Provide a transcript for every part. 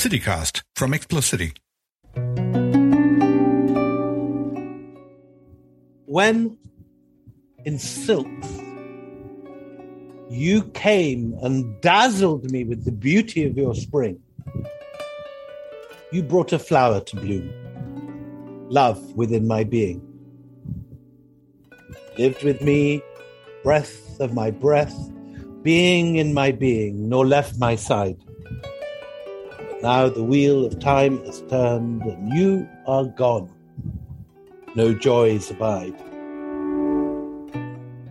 CityCast from City. When in silks you came and dazzled me with the beauty of your spring, you brought a flower to bloom, love within my being. Lived with me, breath of my breath, being in my being, nor left my side. Now the wheel of time has turned, and you are gone. No joys abide.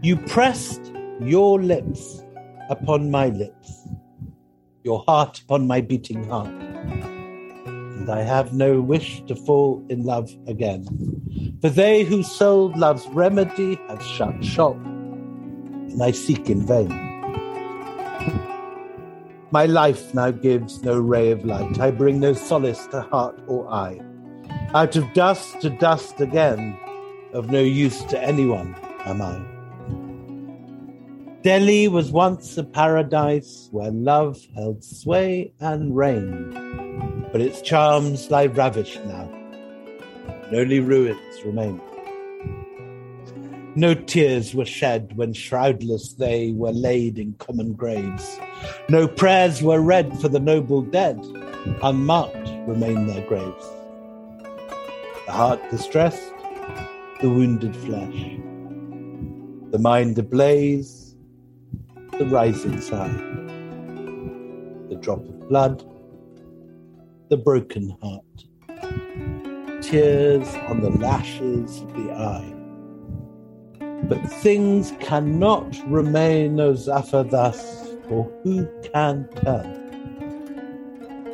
You pressed your lips upon my lips, your heart upon my beating heart. And I have no wish to fall in love again. For they who sold love's remedy have shut shop, and I seek in vain. My life now gives no ray of light. I bring no solace to heart or eye. Out of dust to dust again, of no use to anyone am I. Delhi was once a paradise where love held sway and reigned, but its charms lie ravished now, and only ruins remain. No tears were shed when shroudless they were laid in common graves. No prayers were read for the noble dead, unmarked remain their graves. The heart distressed, the wounded flesh, the mind ablaze, the rising sigh, the drop of blood, the broken heart, tears on the lashes of the eye but things cannot remain, as Zafar, thus, for who can tell?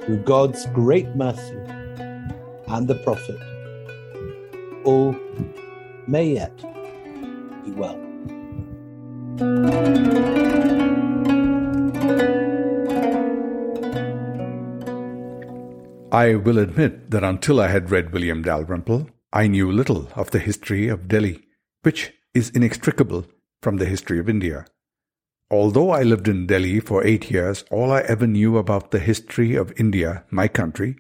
Through God's great mercy and the Prophet, all may yet be well. I will admit that until I had read William Dalrymple, I knew little of the history of Delhi, which is inextricable from the history of India. Although I lived in Delhi for eight years, all I ever knew about the history of India, my country,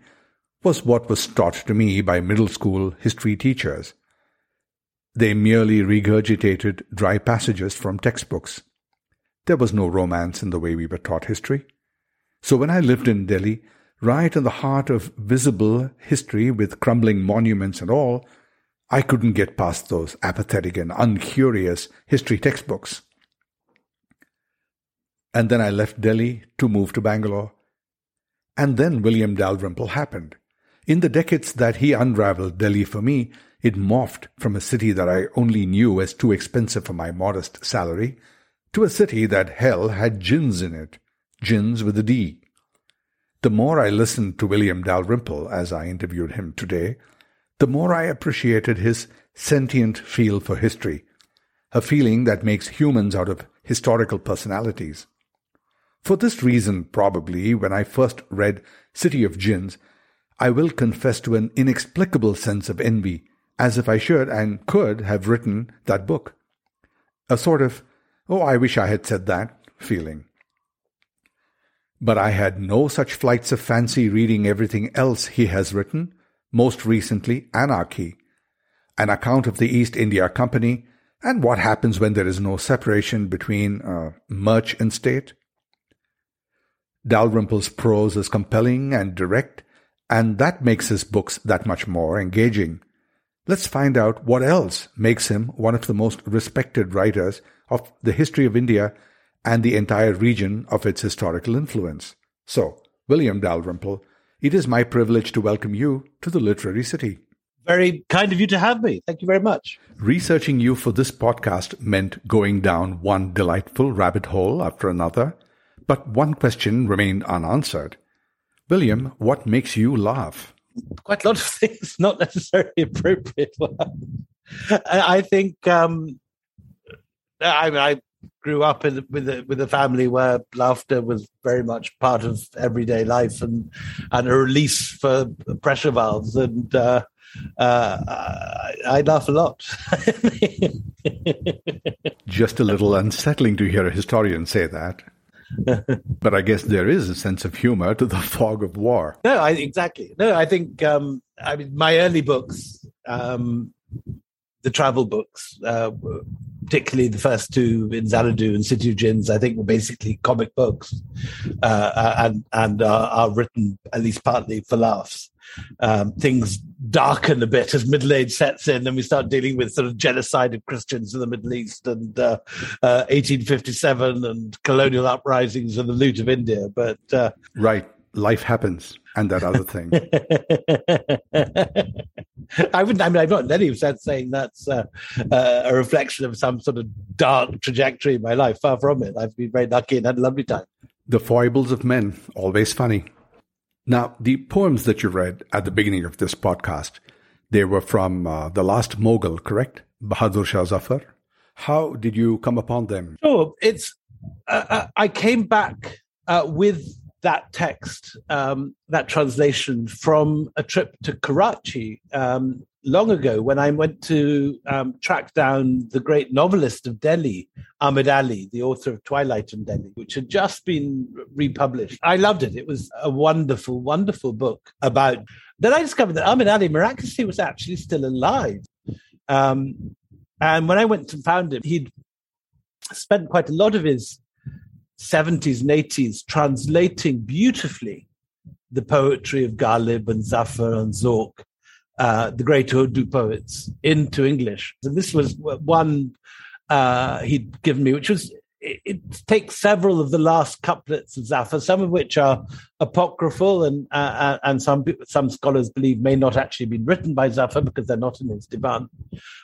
was what was taught to me by middle school history teachers. They merely regurgitated dry passages from textbooks. There was no romance in the way we were taught history. So when I lived in Delhi, right in the heart of visible history with crumbling monuments and all, I couldn't get past those apathetic and uncurious history textbooks. And then I left Delhi to move to Bangalore. And then William Dalrymple happened. In the decades that he unraveled Delhi for me, it morphed from a city that I only knew as too expensive for my modest salary to a city that hell had djinns in it, djinns with a D. The more I listened to William Dalrymple as I interviewed him today, the more I appreciated his sentient feel for history, a feeling that makes humans out of historical personalities. For this reason, probably, when I first read City of Djinns, I will confess to an inexplicable sense of envy, as if I should and could have written that book. A sort of, oh, I wish I had said that feeling. But I had no such flights of fancy reading everything else he has written, most recently Anarchy, an account of the East India Company and what happens when there is no separation between uh, merch and state. Dalrymple's prose is compelling and direct, and that makes his books that much more engaging. Let's find out what else makes him one of the most respected writers of the history of India and the entire region of its historical influence. So, William Dalrymple it is my privilege to welcome you to the Literary City. Very kind of you to have me. Thank you very much. Researching you for this podcast meant going down one delightful rabbit hole after another, but one question remained unanswered. William, what makes you laugh? Quite a lot of things, not necessarily appropriate I think um, I, I grew up in, with a, with a family where laughter was very much part of everyday life and and a release for pressure valves and uh, uh, I, I laugh a lot. Just a little unsettling to hear a historian say that. but I guess there is a sense of humor to the fog of war. No, I exactly. No, I think um, I mean my early books, um, the travel books, uh, particularly the first two in Xanadu and City of Djinns, I think were basically comic books, uh, uh and and uh, are written at least partly for laughs. Um, things darken a bit as middle age sets in, and we start dealing with sort of genocide of Christians in the Middle East and uh, uh, 1857 and colonial uprisings and the loot of India. But uh, right, life happens, and that other thing. I wouldn't. I mean, I'm not in any sense saying that's uh, uh, a reflection of some sort of dark trajectory in my life. Far from it. I've been very lucky and had a lovely time. The foibles of men, always funny. Now, the poems that you read at the beginning of this podcast, they were from uh, The Last Mughal, correct? Bahadur Shah Zafar. How did you come upon them? Sure. It's, uh, uh, I came back uh, with that text, um, that translation from a trip to Karachi um, long ago when I went to um, track down the great novelist of Delhi, Ahmed Ali, the author of Twilight in Delhi, which had just been republished. I loved it. It was a wonderful, wonderful book about. Then I discovered that Ahmed Ali miraculously was actually still alive. Um, and when I went and found him, he'd spent quite a lot of his 70s and 80s translating beautifully the poetry of Ghalib and Zafar and Zauq uh, the great Urdu poets into English. And this was one uh, he'd given me, which was it, it, takes several of the last couplets of Zafar, some of which are apocryphal, and uh, uh and some some scholars believe may not actually been written by Zafar because they're not in his divan.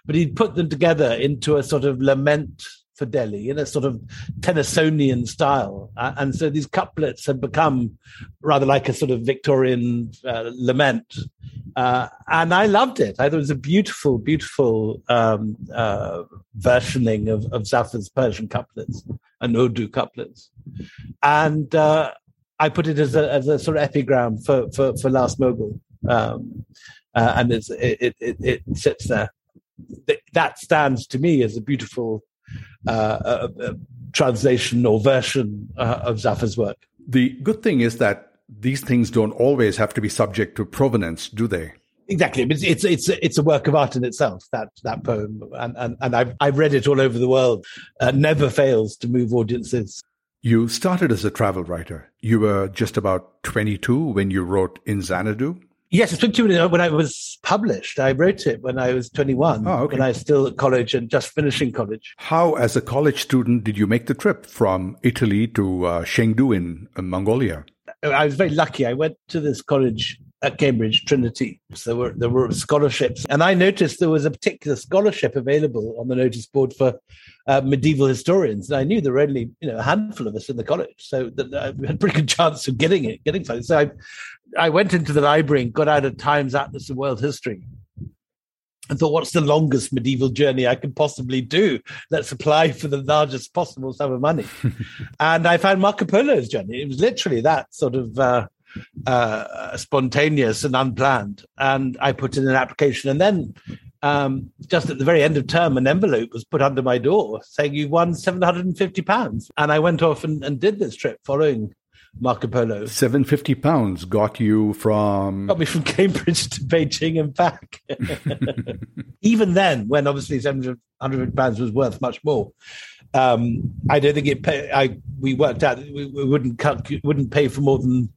But he'd put them together into a sort of lament for Delhi in a sort of Tennysonian style. Uh, and so these couplets had become rather like a sort of Victorian uh, lament. Uh, and I loved it. I thought it was a beautiful, beautiful um, uh, versioning of, of Zafar's Persian couplets and Urdu couplets. And uh, I put it as a, as a sort of epigram for, for, for Last Mughal. Um, uh, and it, it, it, it sits there. That stands to me as a beautiful translation or version uh, of Zafar's work. The good thing is that these things don't always have to be subject to provenance, do they? Exactly, it's it's it's it's a work of art in itself. That that poem, and and, and I've I've read it all over the world. Uh, never fails to move audiences. You started as a travel writer. You were just about twenty two when you wrote in Xanadu. Yes, it's been two when I was published. I wrote it when I was 21, oh, okay. when I was still at college and just finishing college. How, as a college student, did you make the trip from Italy to uh, Shangdu in uh, Mongolia? I was very lucky. I went to this college at Cambridge, Trinity. So there were there were scholarships, and I noticed there was a particular scholarship available on the notice board for uh, medieval historians. And I knew there were only you know a handful of us in the college, so that I had a pretty good chance of getting it, getting something. So I I went into the library and got out a Times Atlas of World History. and thought, what's the longest medieval journey I could possibly do? Let's apply for the largest possible sum of money. and I found Marco Polo's journey. It was literally that sort of uh, uh, spontaneous and unplanned. And I put in an application. And then um, just at the very end of term, an envelope was put under my door saying you won £750. And I went off and, and did this trip following Marco Polo. Seven fifty pounds got you from got me from Cambridge to Beijing and back. Even then, when obviously seven hundred pounds was worth much more, um, I don't think it. Pay, I we worked out we, we wouldn't cut, wouldn't pay for more than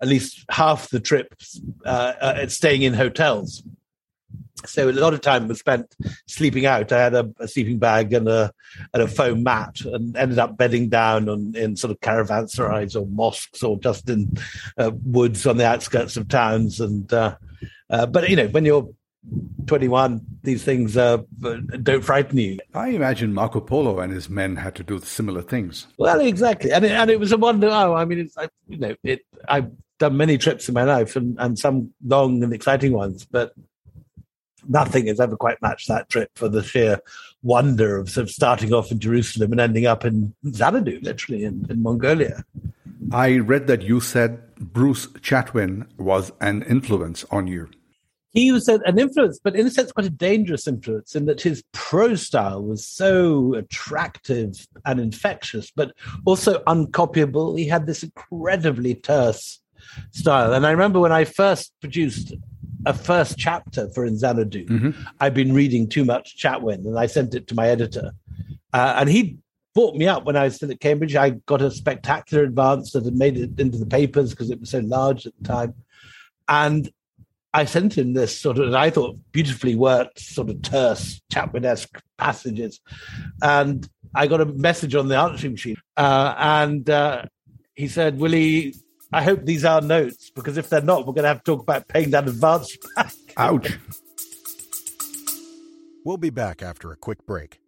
at least half the trips uh, uh, staying in hotels so a lot of time was spent sleeping out. I had a, a, sleeping bag and a and a foam mat, and ended up bedding down on, in sort of caravanserais or mosques or just in uh, woods on the outskirts of towns. And uh, uh, but you know, when you're 21, these things uh, don't frighten you. I imagine Marco Polo and his men had to do similar things. Well, exactly, and it, and it was a wonder. Oh, I mean, it's I, you know, it. I've done many trips in my life, and, and some long and exciting ones, but nothing has ever quite matched that trip for the sheer wonder of sort of starting off in Jerusalem and ending up in Xanadu, literally in, in Mongolia. I read that you said Bruce Chatwin was an influence on you. he was an influence, but in a sense, quite a dangerous influence in that his prose style was so attractive and infectious, but also uncopyable. He had this incredibly terse style. And I remember when I first produced a first chapter for In Xanadu, mm-hmm. I'd been reading too much Chatwin and I sent it to my editor. Uh, and he bought me up when I was still at Cambridge. I got a spectacular advance that had made it into the papers because it was so large at the time. And I sent him this sort of, I thought, beautifully worked, sort of terse, Chatwin-esque passages. And I got a message on the answering machine. Uh, and uh, he said, Willie, I hope these are notes, because if they're not, we're going to have to talk about paying that advance back. Ouch. We'll be back after a quick break.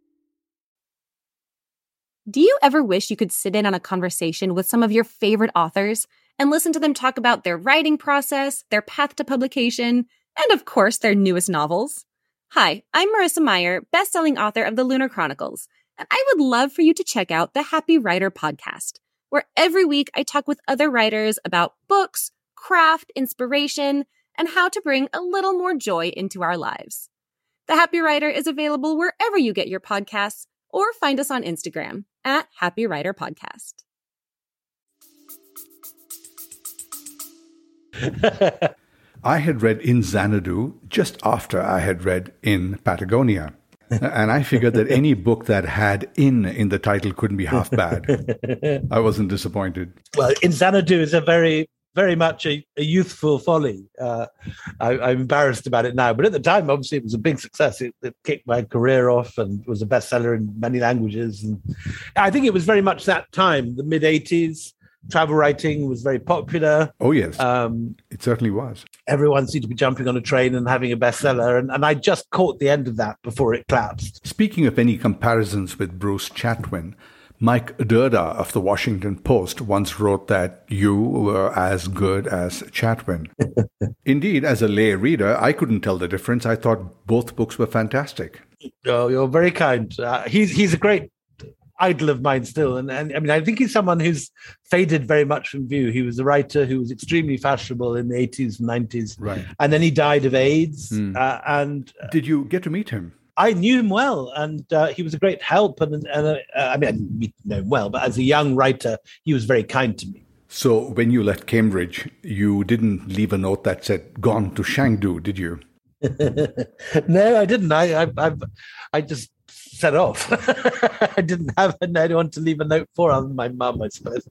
Do you ever wish you could sit in on a conversation with some of your favorite authors? and listen to them talk about their writing process, their path to publication, and of course, their newest novels. Hi, I'm Marissa Meyer, best-selling author of The Lunar Chronicles, and I would love for you to check out the Happy Writer podcast, where every week I talk with other writers about books, craft, inspiration, and how to bring a little more joy into our lives. The Happy Writer is available wherever you get your podcasts or find us on Instagram at Happy Writer Podcast. I had read In Xanadu just after I had read In Patagonia. And I figured that any book that had in in the title couldn't be half bad. I wasn't disappointed. Well, In Xanadu is a very, very much a, a youthful folly. Uh, I, am embarrassed about it now, but at the time, obviously, it was a big success. It, it, kicked my career off and was a bestseller in many languages. And I think it was very much that time, the mid 80s travel writing was very popular. Oh, yes. Um, it certainly was. Everyone seemed to be jumping on a train and having a bestseller. And, and I just caught the end of that before it collapsed. Speaking of any comparisons with Bruce Chatwin, Mike Dirda of the Washington Post once wrote that you were as good as Chatwin. Indeed, as a lay reader, I couldn't tell the difference. I thought both books were fantastic. Oh, you're very kind. Uh, he's he's a great idol of mine still. And, and I mean, I think he's someone who's faded very much from view. He was a writer who was extremely fashionable in the 80s and 90s. Right. And then he died of AIDS. Mm. Uh, and uh, did you get to meet him? I knew him well, and uh, he was a great help. And, and uh, I mean, I didn't know him well, but as a young writer, he was very kind to me. So, when you left Cambridge, you didn't leave a note that said "gone to Shangdu," did you? no, I didn't. I, I, I, I just set off. I didn't have anyone to leave a note for other than my mum, I suppose.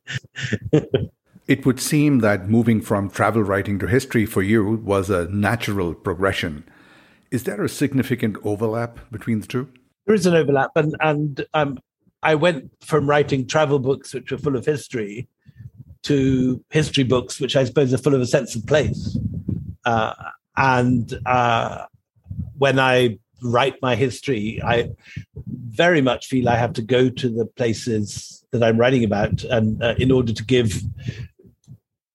it would seem that moving from travel writing to history for you was a natural progression. Is there a significant overlap between the two? There is an overlap, and and um, I went from writing travel books, which were full of history, to history books, which I suppose are full of a sense of place. Uh, and uh, when I write my history, I very much feel I have to go to the places that I'm writing about, and uh, in order to give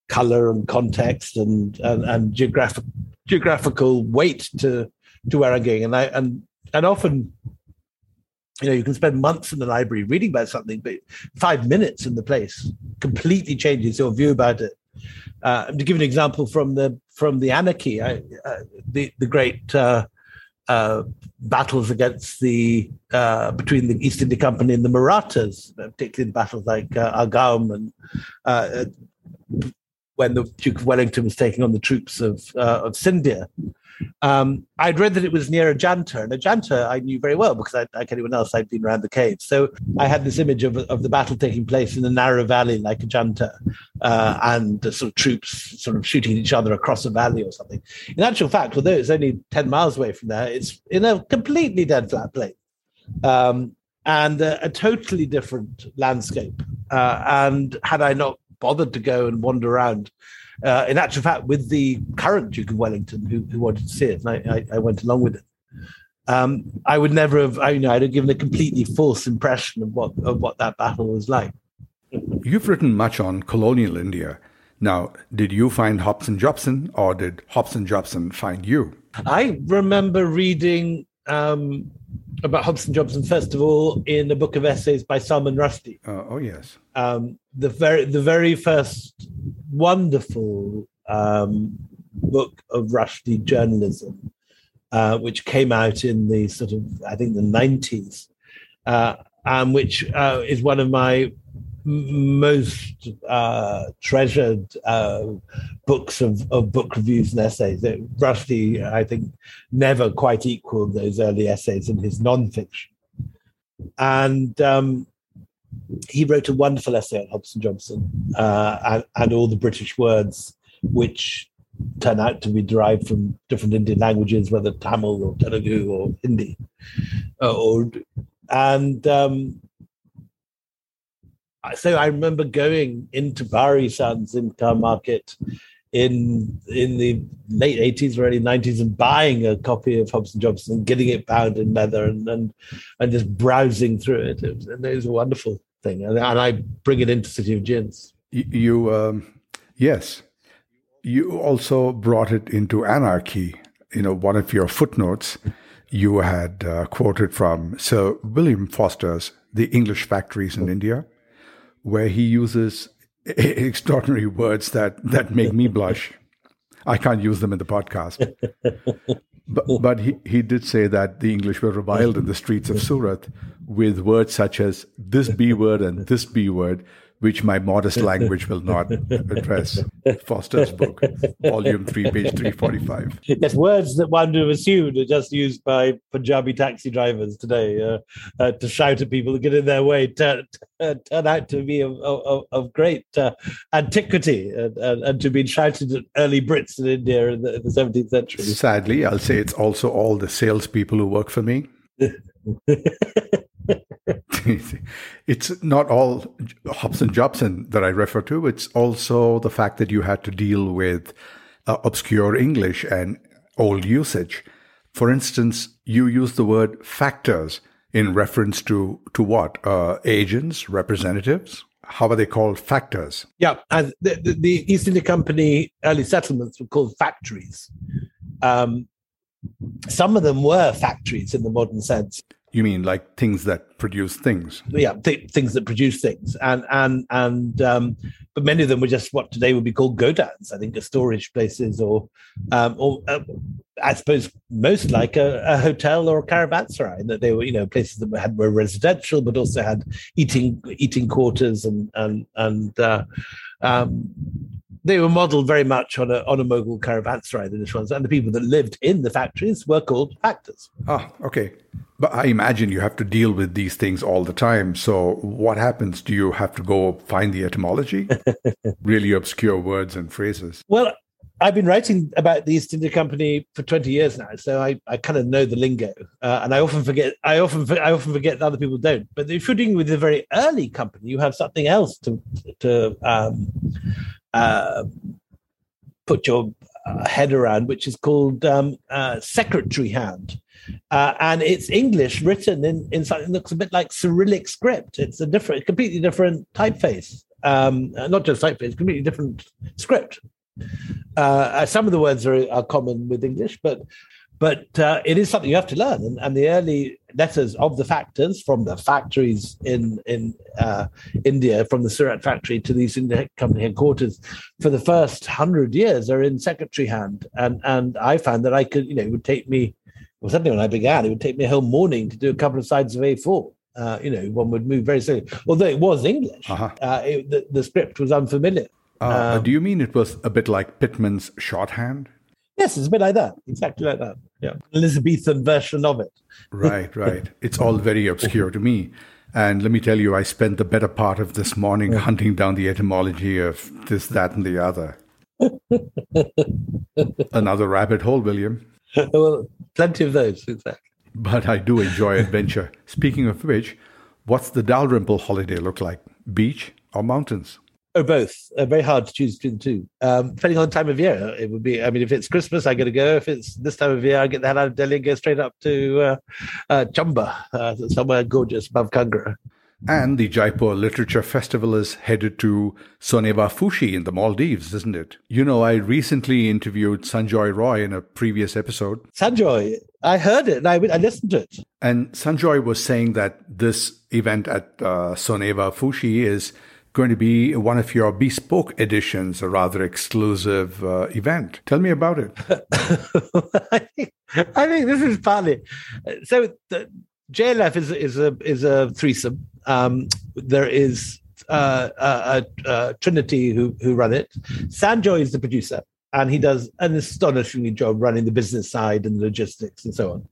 color and context and and, and geographic geographical weight to to where I'm going, and I and and often. You know, you can spend months in the library reading about something, but five minutes in the place completely changes your view about it. Uh, to give an example from the from the anarchy, I, uh, the the great uh, uh, battles against the uh, between the East India Company and the Marathas, particularly in battles like uh, Argaum and uh, when the Duke of Wellington was taking on the troops of uh, of Scindia. Um, I'd read that it was near Ajanta, and Ajanta I knew very well because, I, like anyone else, I'd been around the cave. So I had this image of, of the battle taking place in a narrow valley like Ajanta, uh, and the sort of troops sort of shooting each other across a valley or something. In actual fact, although it's only 10 miles away from there, it's in a completely dead flat plain. Um, and a, a, totally different landscape. Uh, and had I not bothered to go and wander around, uh, in actual fact, with the current Duke of Wellington who, who wanted to see it, and I, I, I went along with it. Um, I would never have, I, you know, I'd have given a completely false impression of what of what that battle was like. You've written much on colonial India. Now, did you find Hobson Jobson, or did Hobson Jobson find you? I remember reading um, about Hobson Jobson first of all in a book of essays by Salman Rushdie. Uh, oh yes, um, the very the very first wonderful um, book of Rushdie journalism, uh, which came out in the sort of, I think, the 90s, uh, and which uh, is one of my most uh, treasured uh, books of, of book reviews and essays. Rushdie, I think, never quite equaled those early essays in his nonfiction. And um, he wrote a wonderful essay on Hobson Jobson uh, and, and, all the British words, which turn out to be derived from different Indian languages, whether Tamil or Telugu or Hindi. Uh, or, and um, so I remember going into Bahrisons in Khan Market in in the late 80s or early 90s and buying a copy of Hobson Jobson and getting it bound in leather and and, and just browsing through it. It was, and it was a wonderful thing. And, and I bring it into City of Djinns. You, um, yes. You also brought it into anarchy. You know, one of your footnotes, you had uh, quoted from Sir William Foster's The English Factories in India where he uses extraordinary words that, that make me blush. I can't use them in the podcast. But, but he, he did say that the English were reviled in the streets of Surat with words such as this B word and this B word, which my modest language will not address. Foster's book, volume 3, page 345. Yes, words that one would have assumed are just used by Punjabi taxi drivers today uh, uh, to shout at people to get in their way turn, turn out to be of, of, of great uh, antiquity and, and, and, to be shouted at early Brits in India in the, in the 17th century. Sadly, I'll say it's also all the salespeople who work for me. it's not all Hobson Jobson that I refer to. It's also the fact that you had to deal with uh, obscure English and old usage. For instance, you use the word factors in reference to to what? Uh, agents, representatives. How are they called? Factors. Yeah, and the, the, the East India Company early settlements were called factories. Um, some of them were factories in the modern sense. You mean like things that produce things? Yeah, th- things that produce things, and and and um, but many of them were just what today would be called godowns. I think, are storage places, or um, or uh, I suppose most like a, a, hotel or a caravanserai. That they were, you know, places that had were residential, but also had eating eating quarters and and and uh, um, they were modeled very much on a on a Mughal caravanserai, the ones, and the people that lived in the factories were called factors. Ah, okay. But I imagine you have to deal with these things all the time. So what happens? Do you have to go find the etymology? really obscure words and phrases. Well, I've been writing about the East India Company for 20 years now, so I, I kind of know the lingo, uh, and I often forget. I often I often forget that other people don't. But if you're dealing with a very early company, you have something else to to um, uh, put your uh, head around, which is called um, uh, secretary hand. Uh, and it's English written in, in something that looks a bit like Cyrillic script. It's a different, completely different typeface. Um, not just typeface, completely different script. Uh, some of the words are, are common with English, but but uh, it is something you have to learn. And, and, the early letters of the factors from the factories in in uh, India, from the Surat factory to these India Company headquarters, for the first hundred years are in secretary hand. And and I found that I could, you know, it would take me, well, certainly when I began, it would take me a whole morning to do a couple of sides of A4. Uh, you know, one would move very slowly. Although it was English, uh-huh. Uh, it, the, the, script was unfamiliar. Uh, um, do you mean it was a bit like Pitman's shorthand? Yes, it's a bit like that. Exactly like that. Yeah. Elizabethan version of it. right, right. It's all very obscure to me. And let me tell you, I spent the better part of this morning yeah. hunting down the etymology of this, that, and the other. Another rabbit hole, William. well, plenty of those, exactly. But I do enjoy adventure. Speaking of which, what's the Dalrymple holiday look like? Beach or mountains? Or both. Uh, very hard to choose between the two. Um, depending on the time of year, it would be. I mean, if it's Christmas, I got to go. If it's this time of year, I get the hell out of Delhi and go straight up to uh, uh, Chamba, uh, somewhere gorgeous above Kangra. And the Jaipur Literature Festival is headed to Soneva Fushi in the Maldives, isn't it? You know, I recently interviewed Sanjoy Roy in a previous episode. Sanjoy, I heard it and I, I listened to it. And Sanjoy was saying that this event at uh, Soneva Fushi is going to be one of your bespoke editions, a rather exclusive uh, event. Tell me about it. I, think, this is partly so. The, JLF is is a is a threesome. Um, there is uh, a, a, Trinity who who run it. Sanjoy is the producer, and he does an astonishingly job running the business side and the logistics and so on.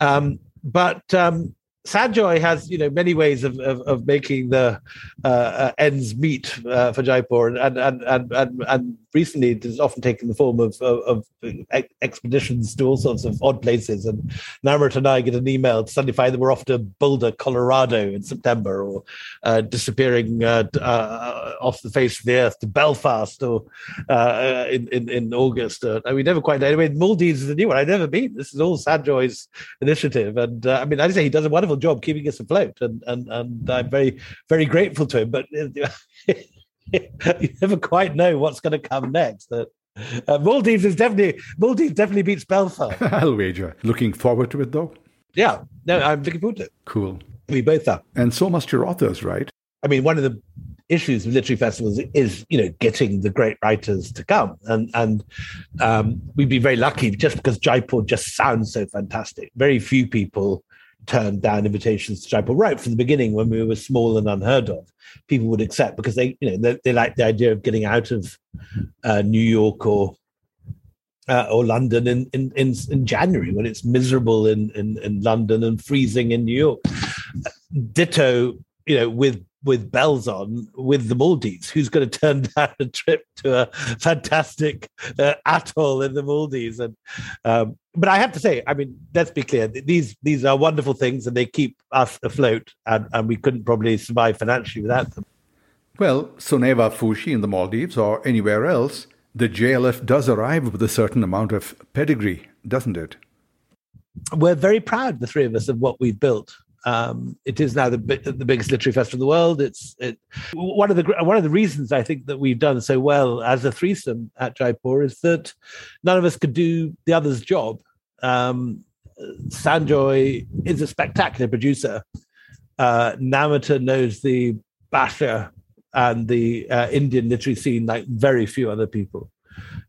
Um, but um, Sanjoy has, you know, many ways of, of, of making the uh, uh, ends meet uh, for Jaipur, and and, and and and recently it has often taken the form of, of, of, expeditions to all sorts of odd places. And Namita and I get an email to suddenly find that we're off to Boulder, Colorado in September, or uh, disappearing uh, uh, off the face of the earth to Belfast, or in, in, in August. I mean, we never quite mean, Maldives is a new one. I've never been. This is all Sanjoy's initiative, and I mean, I say he does a wonderful job keeping us afloat, and and and I'm very very grateful to him. But you never quite know what's going to come next. Uh, uh, Maldives is definitely Maldives definitely beats Belfast. I'll wager. Looking forward to it though. Yeah, no, I'm looking forward to it. Cool. We both are, and so must your authors, right? I mean, one of the issues with literary festivals is you know getting the great writers to come and and um, we'd be very lucky just because jaipur just sounds so fantastic very few people turned down invitations to Jaipur right from the beginning when we were small and unheard of. People would accept because they, you know, they, they like the idea of getting out of uh, New York or uh, or London in, in, in in January when it's miserable in, in in London and freezing in New York. Ditto, you know, with with bells on with the Maldives. Who's going to turn down a trip to a fantastic uh, atoll in the Maldives? And um, but I have to say, I mean, let's be clear. These these are wonderful things, and they keep us afloat, and, and we couldn't probably survive financially without them. Well, Soneva Fushi in the Maldives or anywhere else, the JLF does arrive with a certain amount of pedigree, doesn't it? We're very proud, the three of us, of what we've built. Um, it is now the the biggest literary festival in the world. It's it, one of the one of the reasons I think that we've done so well as a threesome at Jaipur is that none of us could do the other's job. Um, Sanjoy is a spectacular producer. Uh, Namita knows the Bhasha and the uh, Indian literary scene like very few other people.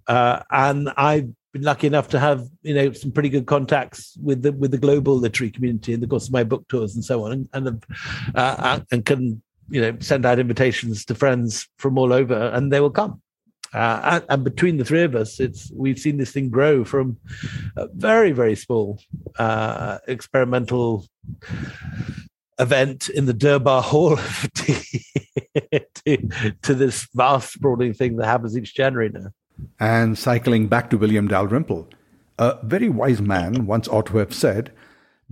Uh, and I've been lucky enough to have you know some pretty good contacts with the with the global literary community in the course of my book tours and so on, and and, uh, uh, and can you know send out invitations to friends from all over, and they will come. Uh, and, and, between the three of us, it's we've seen this thing grow from a very very small uh, experimental event in the Durbar Hall to, to, to this vast sprawling thing that happens each January now. And cycling back to William Dalrymple, a very wise man once ought to have said,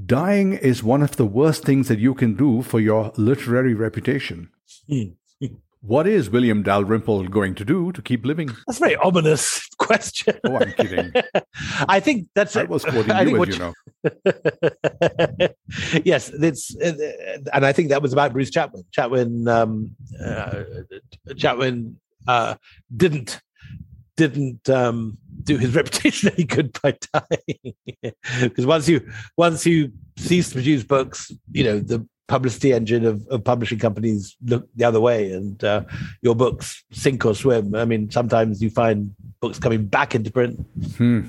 Dying is one of the worst things that you can do for your literary reputation. what is William Dalrymple going to do to keep living? That's a very ominous question. Oh, I'm kidding. I think that's. I was quoting you, as you know. yes, it's, and I think that was about Bruce Chatwin. Chatwin, um, uh, Chatwin uh, didn't didn't um, do his reputation any good by dying. Because once you once you cease to produce books, you know the publicity engine of, of publishing companies look the other way, and uh, your books sink or swim. I mean, sometimes you find books coming back into print. Hmm.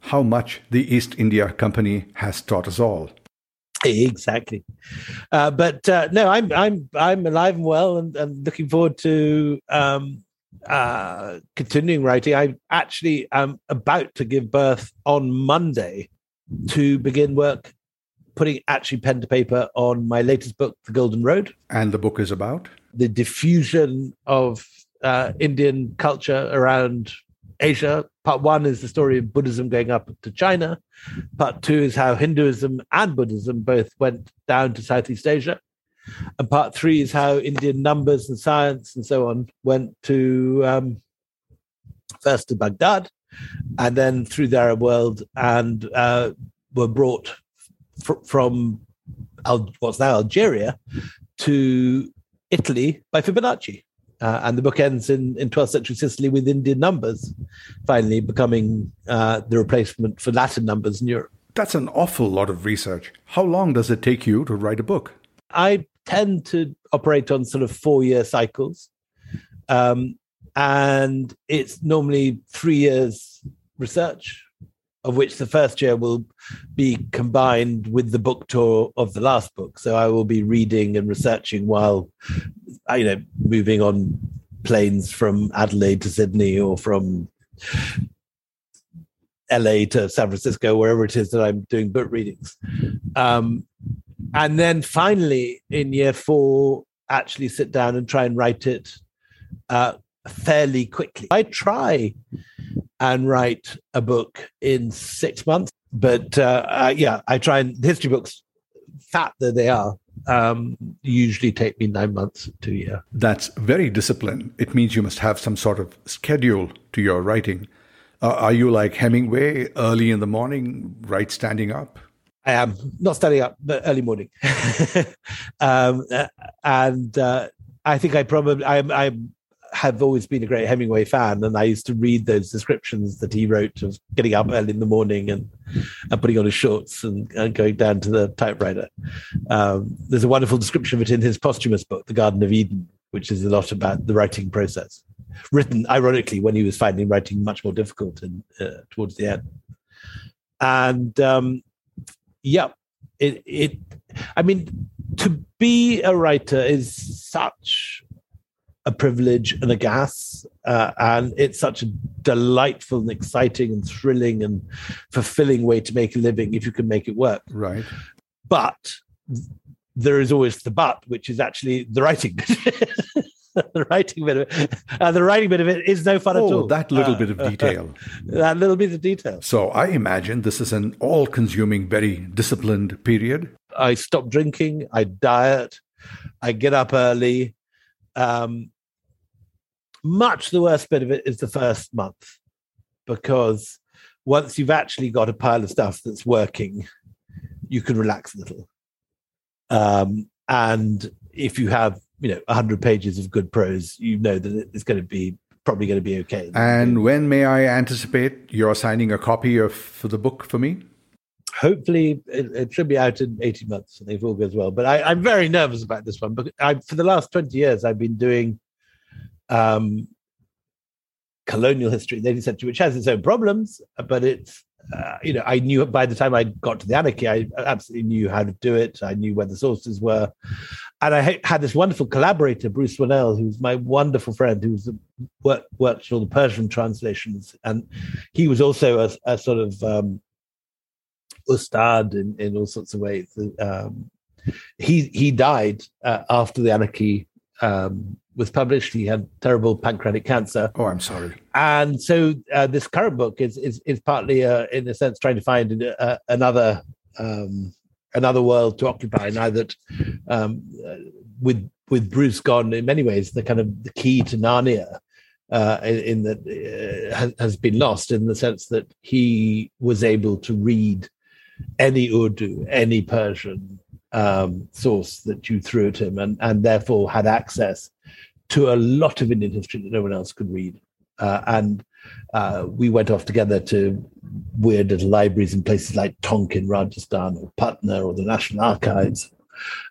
How much the East India Company has taught us all. Exactly, uh, but uh, no, I'm I'm I'm alive and well, and, and looking forward to um, uh, continuing writing. I actually am about to give birth on Monday to begin work, putting actually pen to paper on my latest book, The Golden Road. And the book is about? The diffusion of uh, Indian culture around Asia. Part one is the story of Buddhism going up to China. Part two is how Hinduism and Buddhism both went down to Southeast Asia. And part three is how Indian numbers and science and so on went to um, first to Baghdad and then through the Arab world and uh, were brought fr- from Al- what's now Algeria to Italy by Fibonacci. Uh, and the book ends in, in 12th century Sicily with Indian numbers finally becoming uh, the replacement for Latin numbers in Europe. That's an awful lot of research. How long does it take you to write a book? I tend to operate on sort of four year cycles. Um, and it's normally three years research, of which the first year will be combined with the book tour of the last book. So I will be reading and researching while, you know, moving on planes from Adelaide to Sydney or from LA to San Francisco, wherever it is that I'm doing book readings. Um, and then finally, in year four, actually sit down and try and write it uh, fairly quickly. I try and write a book in six months, but uh, uh, yeah, I try and history books, fat though they are, um, usually take me nine months to a year. That's very disciplined. It means you must have some sort of schedule to your writing. Uh, are you like Hemingway, early in the morning, write standing up? I am not standing up, but early morning. um, and uh, I think I probably I, I have always been a great Hemingway fan, and I used to read those descriptions that he wrote of getting up early in the morning and, and putting on his shorts and, and going down to the typewriter. Um, there's a wonderful description of it in his posthumous book, The Garden of Eden, which is a lot about the writing process, written ironically when he was finding writing much more difficult and uh, towards the end. And um, yeah, it it. I mean, to be a writer is such a privilege and a gas. Uh, and it's such a delightful and exciting and thrilling and fulfilling way to make a living if you can make it work. Right. But there is always the but, which is actually the writing. the writing bit of it. Uh, the writing bit of it is no fun oh, at all. that little uh, bit of detail. that little bit of detail. So I imagine this is an all consuming, very disciplined period. I stop drinking, I diet, I get up early. Um, much the worst bit of it is the first month because once you've actually got a pile of stuff that's working, you can relax a little. Um, and if you have, you know, 100 pages of good prose, you know that it's going to be probably going to be okay. And when may I anticipate you're signing a copy of for the book for me? Hopefully, it, it should be out in 18 months, if all goes well. But I, am very nervous about this one. But I, for the last 20 years, I've been doing um, colonial history in the 18th century, which has its own problems, but it's uh, you know, I knew by the time I got to the anarchy, I absolutely knew how to do it. I knew where the sources were. And I had this wonderful collaborator, Bruce Wannell, who's my wonderful friend, who's worked, worked for the Persian translations. And he was also a, a sort of um, ustad in, in all sorts of ways. Um, he, he died uh, after the anarchy um, was published. He had terrible pancreatic cancer. Oh, I'm sorry. And so uh, this current book is is, is partly, uh, in a sense, trying to find uh, another um, another world to occupy. Now that um, uh, with with Bruce gone, in many ways, the kind of the key to Narnia. Uh, in, in that uh, has, has been lost in the sense that he was able to read any Urdu, any Persian, um, source that you threw at him, and, and therefore had access to a lot of Indian history that no one else could read. Uh, and uh, we went off together to weird little libraries in places like Tonk in, Rajasthan or Patna or the National Archives,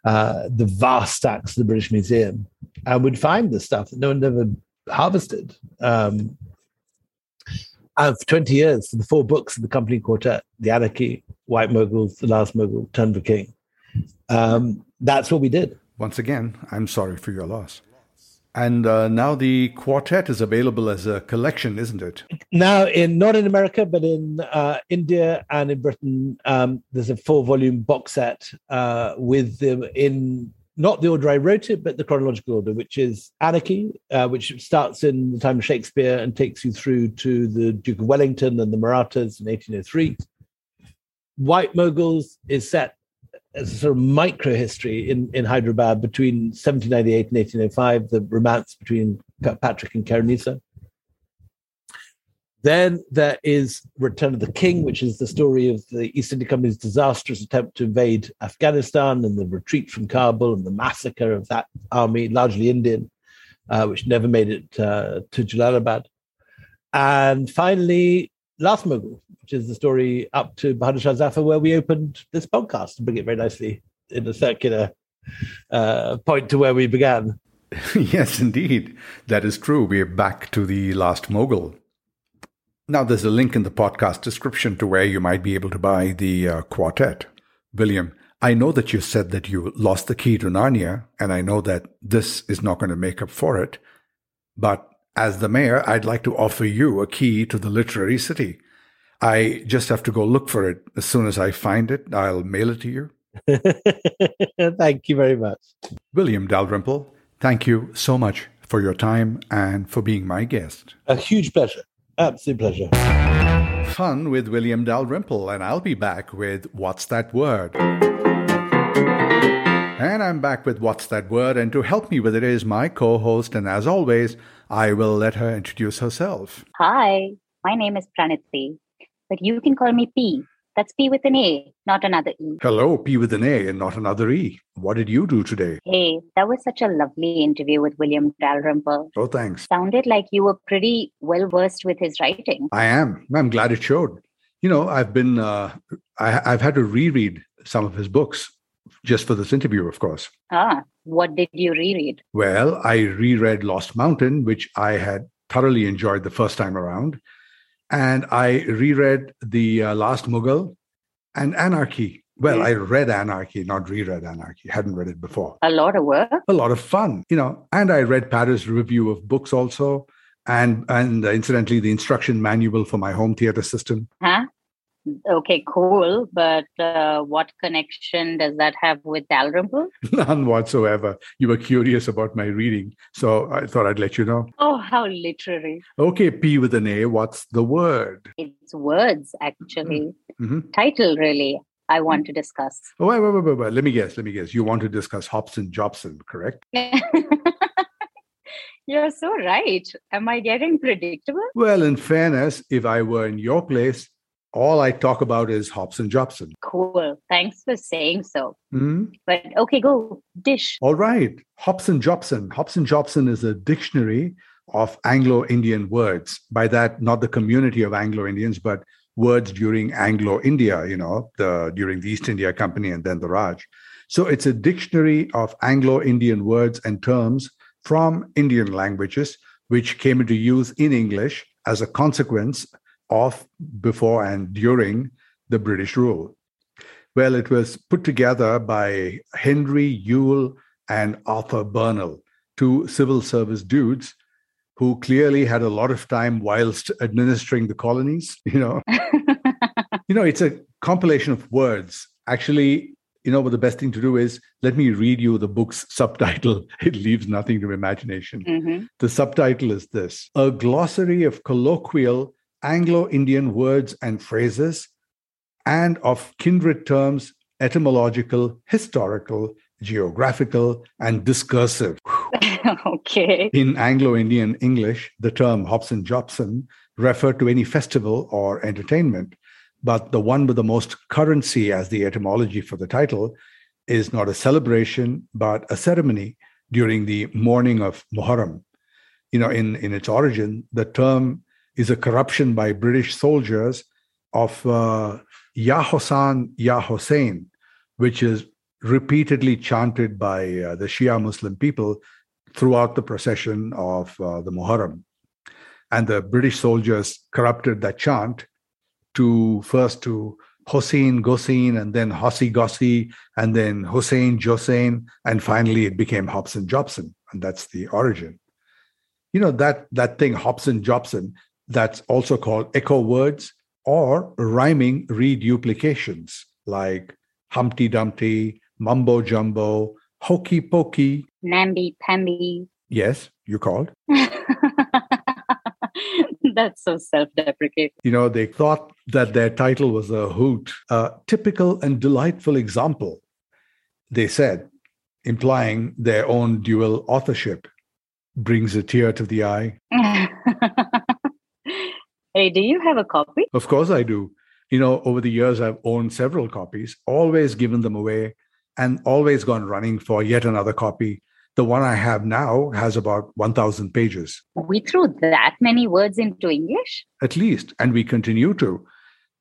uh, the vast stacks of the British Museum, and would find the stuff that no one ever harvested. Um, and for 20 years, the four books of the company quartet, The Anarchy, White Mughals, The Last Mughal, Turn the King, um, that's what we did. Once again, I'm sorry for your loss. And uh, now the quartet is available as a collection, isn't it? Now, in not in America, but in uh, India and in Britain, um, there's a four-volume box set uh, with them in not the order I wrote it, but the chronological order, which is Anarchy, uh, which starts in the time of Shakespeare and takes you through to the Duke of Wellington and the Marathas in 1803. White Mughals is set as a sort of micro history in, in Hyderabad between 1798 and 1805, the romance between Patrick and Khair-un-Nissa. Then there is Return of the King, which is the story of the East India Company's disastrous attempt to invade Afghanistan and the retreat from Kabul and the massacre of that army, largely Indian, uh, which never made it uh, to Jalalabad. And finally, Last Mughal, which is the story up to Bahadur Shah Zafar, where we opened this podcast to bring it very nicely in a circular uh, point to where we began. yes, indeed. That is true. We're back to the last mogul. Now, there's a link in the podcast description to where you might be able to buy the uh, quartet. William, I know that you said that you lost the key to Narnia, and I know that this is not going to make up for it. But as the mayor, I'd like to offer you a key to the literary city. I just have to go look for it. As soon as I find it, I'll mail it to you. Thank you very much. William Dalrymple, thank you so much for your time and for being my guest. A huge pleasure. Absolute pleasure. Fun with William Dalrymple, and I'll be back with What's That Word? And I'm back with What's That Word? And to help me with it is my co host, and as always, I will let her introduce herself. Hi, my name is Pranitri, but you can call me P. That's P with an A, not another E. Hello, P with an A and not another E. What did you do today? Hey, that was such a lovely interview with William Dalrymple. Oh, thanks. Sounded like you were pretty well versed with his writing. I am. I'm glad it showed. You know, I've been, uh, I, I've had to reread some of his books just for this interview, of course. Ah, what did you reread? Well, I reread Lost Mountain, which I had thoroughly enjoyed the first time around. And I reread The uh, Last Mughal and Anarchy. Well, I read Anarchy, not reread Anarchy. Hadn't read it before. A lot of work. A lot of fun, you know. And I read Paris Review of Books also, and and uh, incidentally, the instruction manual for my home theater system. Huh? Okay, cool. But uh, what connection does that have with Dalrymple? None whatsoever. You were curious about my reading, so I thought I'd let you know. Oh, how literary. Okay, P with an A. What's the word? It's words, actually. Mm-hmm. Title, really, I want to discuss. Oh, wait, wait, wait, wait, wait. Let me guess. Let me guess. You want to discuss Hobson Jobson, correct? You're so right. Am I getting predictable? Well, in fairness, if I were in your place, all I talk about is Hobson Jobson. Cool. Thanks for saying so. Hmm? But okay, go. Dish. All right. Hobson Jobson. Hobson Jobson is a dictionary of Anglo Indian words. By that, not the community of Anglo Indians, but words during Anglo India, you know, the, during the East India Company and then the Raj. So it's a dictionary of Anglo Indian words and terms from Indian languages, which came into use in English as a consequence of, before, and during the British rule. Well, it was put together by Henry Yule and Arthur Burnell, two civil service dudes who clearly had a lot of time whilst administering the colonies. You know, you know, it's a compilation of words. Actually, you know what the best thing to do is? Let me read you the book's subtitle. It leaves nothing to imagination. Mhm. The subtitle is this A glossary of colloquial Anglo Indian words and phrases and of kindred terms, etymological, historical, geographical, and discursive. okay. In Anglo Indian English, the term Hobson Jobson referred to any festival or entertainment, but the one with the most currency as the etymology for the title is not a celebration, but a ceremony during the morning of Muharram. You know, in, in its origin, the term is a corruption by British soldiers of uh, Ya Ya Hossein, which is repeatedly chanted by uh, the Shia Muslim people throughout the procession of uh, the Muharram. And the British soldiers corrupted that chant to first to Hossein Gossein and then Hossi Gossi and then Hossein Josein and finally it became Hobson Jobson and that's the origin. You know that that thing Hobson Jobson that's also called echo words or rhyming reduplications like Humpty Dumpty, Mumbo Jumbo, Hokey Pokey. Namby pamby. Yes, you called. That's so self deprecating. You know, they thought that their title was a hoot, a typical and delightful example, they said, implying their own dual authorship. Brings a tear to the eye. hey, do you have a copy? Of course, I do. You know, over the years, I've owned several copies, always given them away, and always gone running for yet another copy. The one I have now has about 1,000 pages, We threw that many words into English? at least, and we continue to.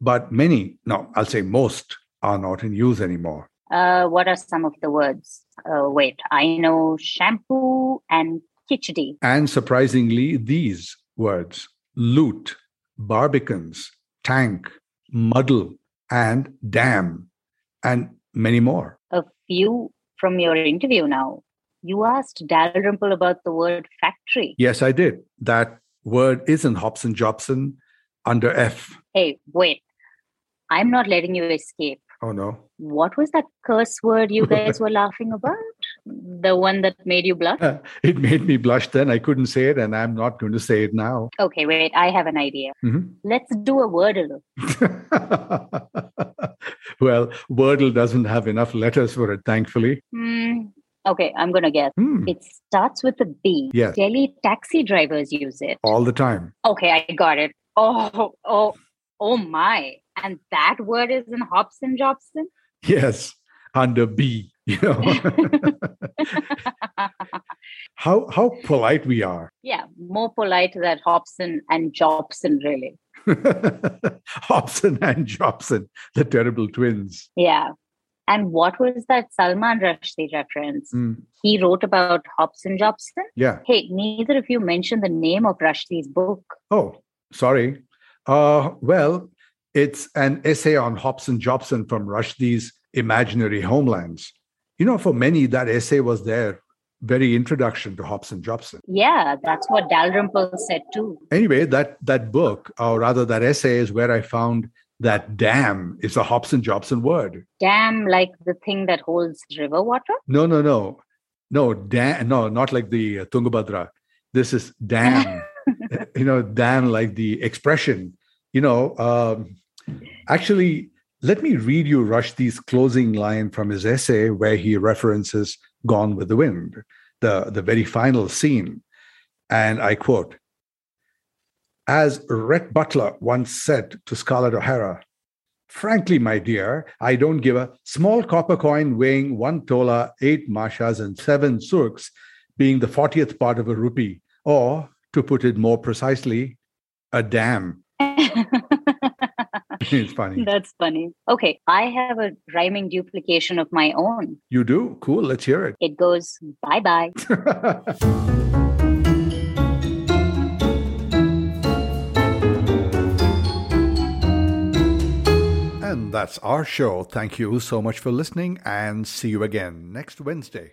But many, no, I'll say most, are not in use anymore. Uh, what are some of the words? Uh, wait, I know shampoo and khichdi. And surprisingly, these words loot, barbicans, tank, muddle, and dam, and many more. A few from your interview now. You asked Dalrymple about the word factory. Yes, I did. That word is in Hobson Jobson under F. Hey, wait. I'm not letting you escape. Oh, no. What was that curse word you guys were laughing about? The one that made you blush? it made me blush then. I couldn't say it, and I'm not going to say it now. Okay, wait. I have an idea. Mhm. Let's do a wordle. well, Wordle doesn't have enough letters for it, thankfully. Hmm. okay, I'm going to guess. Hmm, It starts with a B. Yes. Delhi taxi drivers use it. all the time. Okay, I got it. Oh, oh, oh my. And that word is in Hobson Jobson? Yes, under B. You know how how polite we are. yeah, more polite than Hobson and Jobson, really. Hobson and Jobson, the terrible twins. Yeah. And what was that Salman Rushdie reference? Hmm, He wrote about Hobson Jobson. yeah. Hey, neither of you mentioned the name of Rushdie's book. Oh, sorry. Uh, well, it's an essay on Hobson Jobson from Rushdie's Imaginary Homelands. You know, for many, that essay was their very introduction to Hobson Jobson. Yeah, that's what Dalrymple said too. Anyway, that that book, or rather that essay, is where I found that dam is a Hobson Jobson word. Dam, like the thing that holds river water? No, no, no, no, dam, no, not like the uh, Tungabhadra. This is dam. you know, dam like the expression. You know, um, actually, let me read you Rushdie's closing line from his essay where he references Gone with the Wind, the, the very final scene. And I quote As Rhett Butler once said to Scarlett O'Hara, Frankly, my dear, I don't give a small copper coin weighing one tola, eight mashas, and seven surkhs, being the 40th part of a rupee, or, to put it more precisely, a dam. it's funny. That's funny. Okay, I have a rhyming duplication of my own. You do? Cool. Let's hear it. It goes bye bye. and that's our show. Thank you so much for listening and see you again next Wednesday.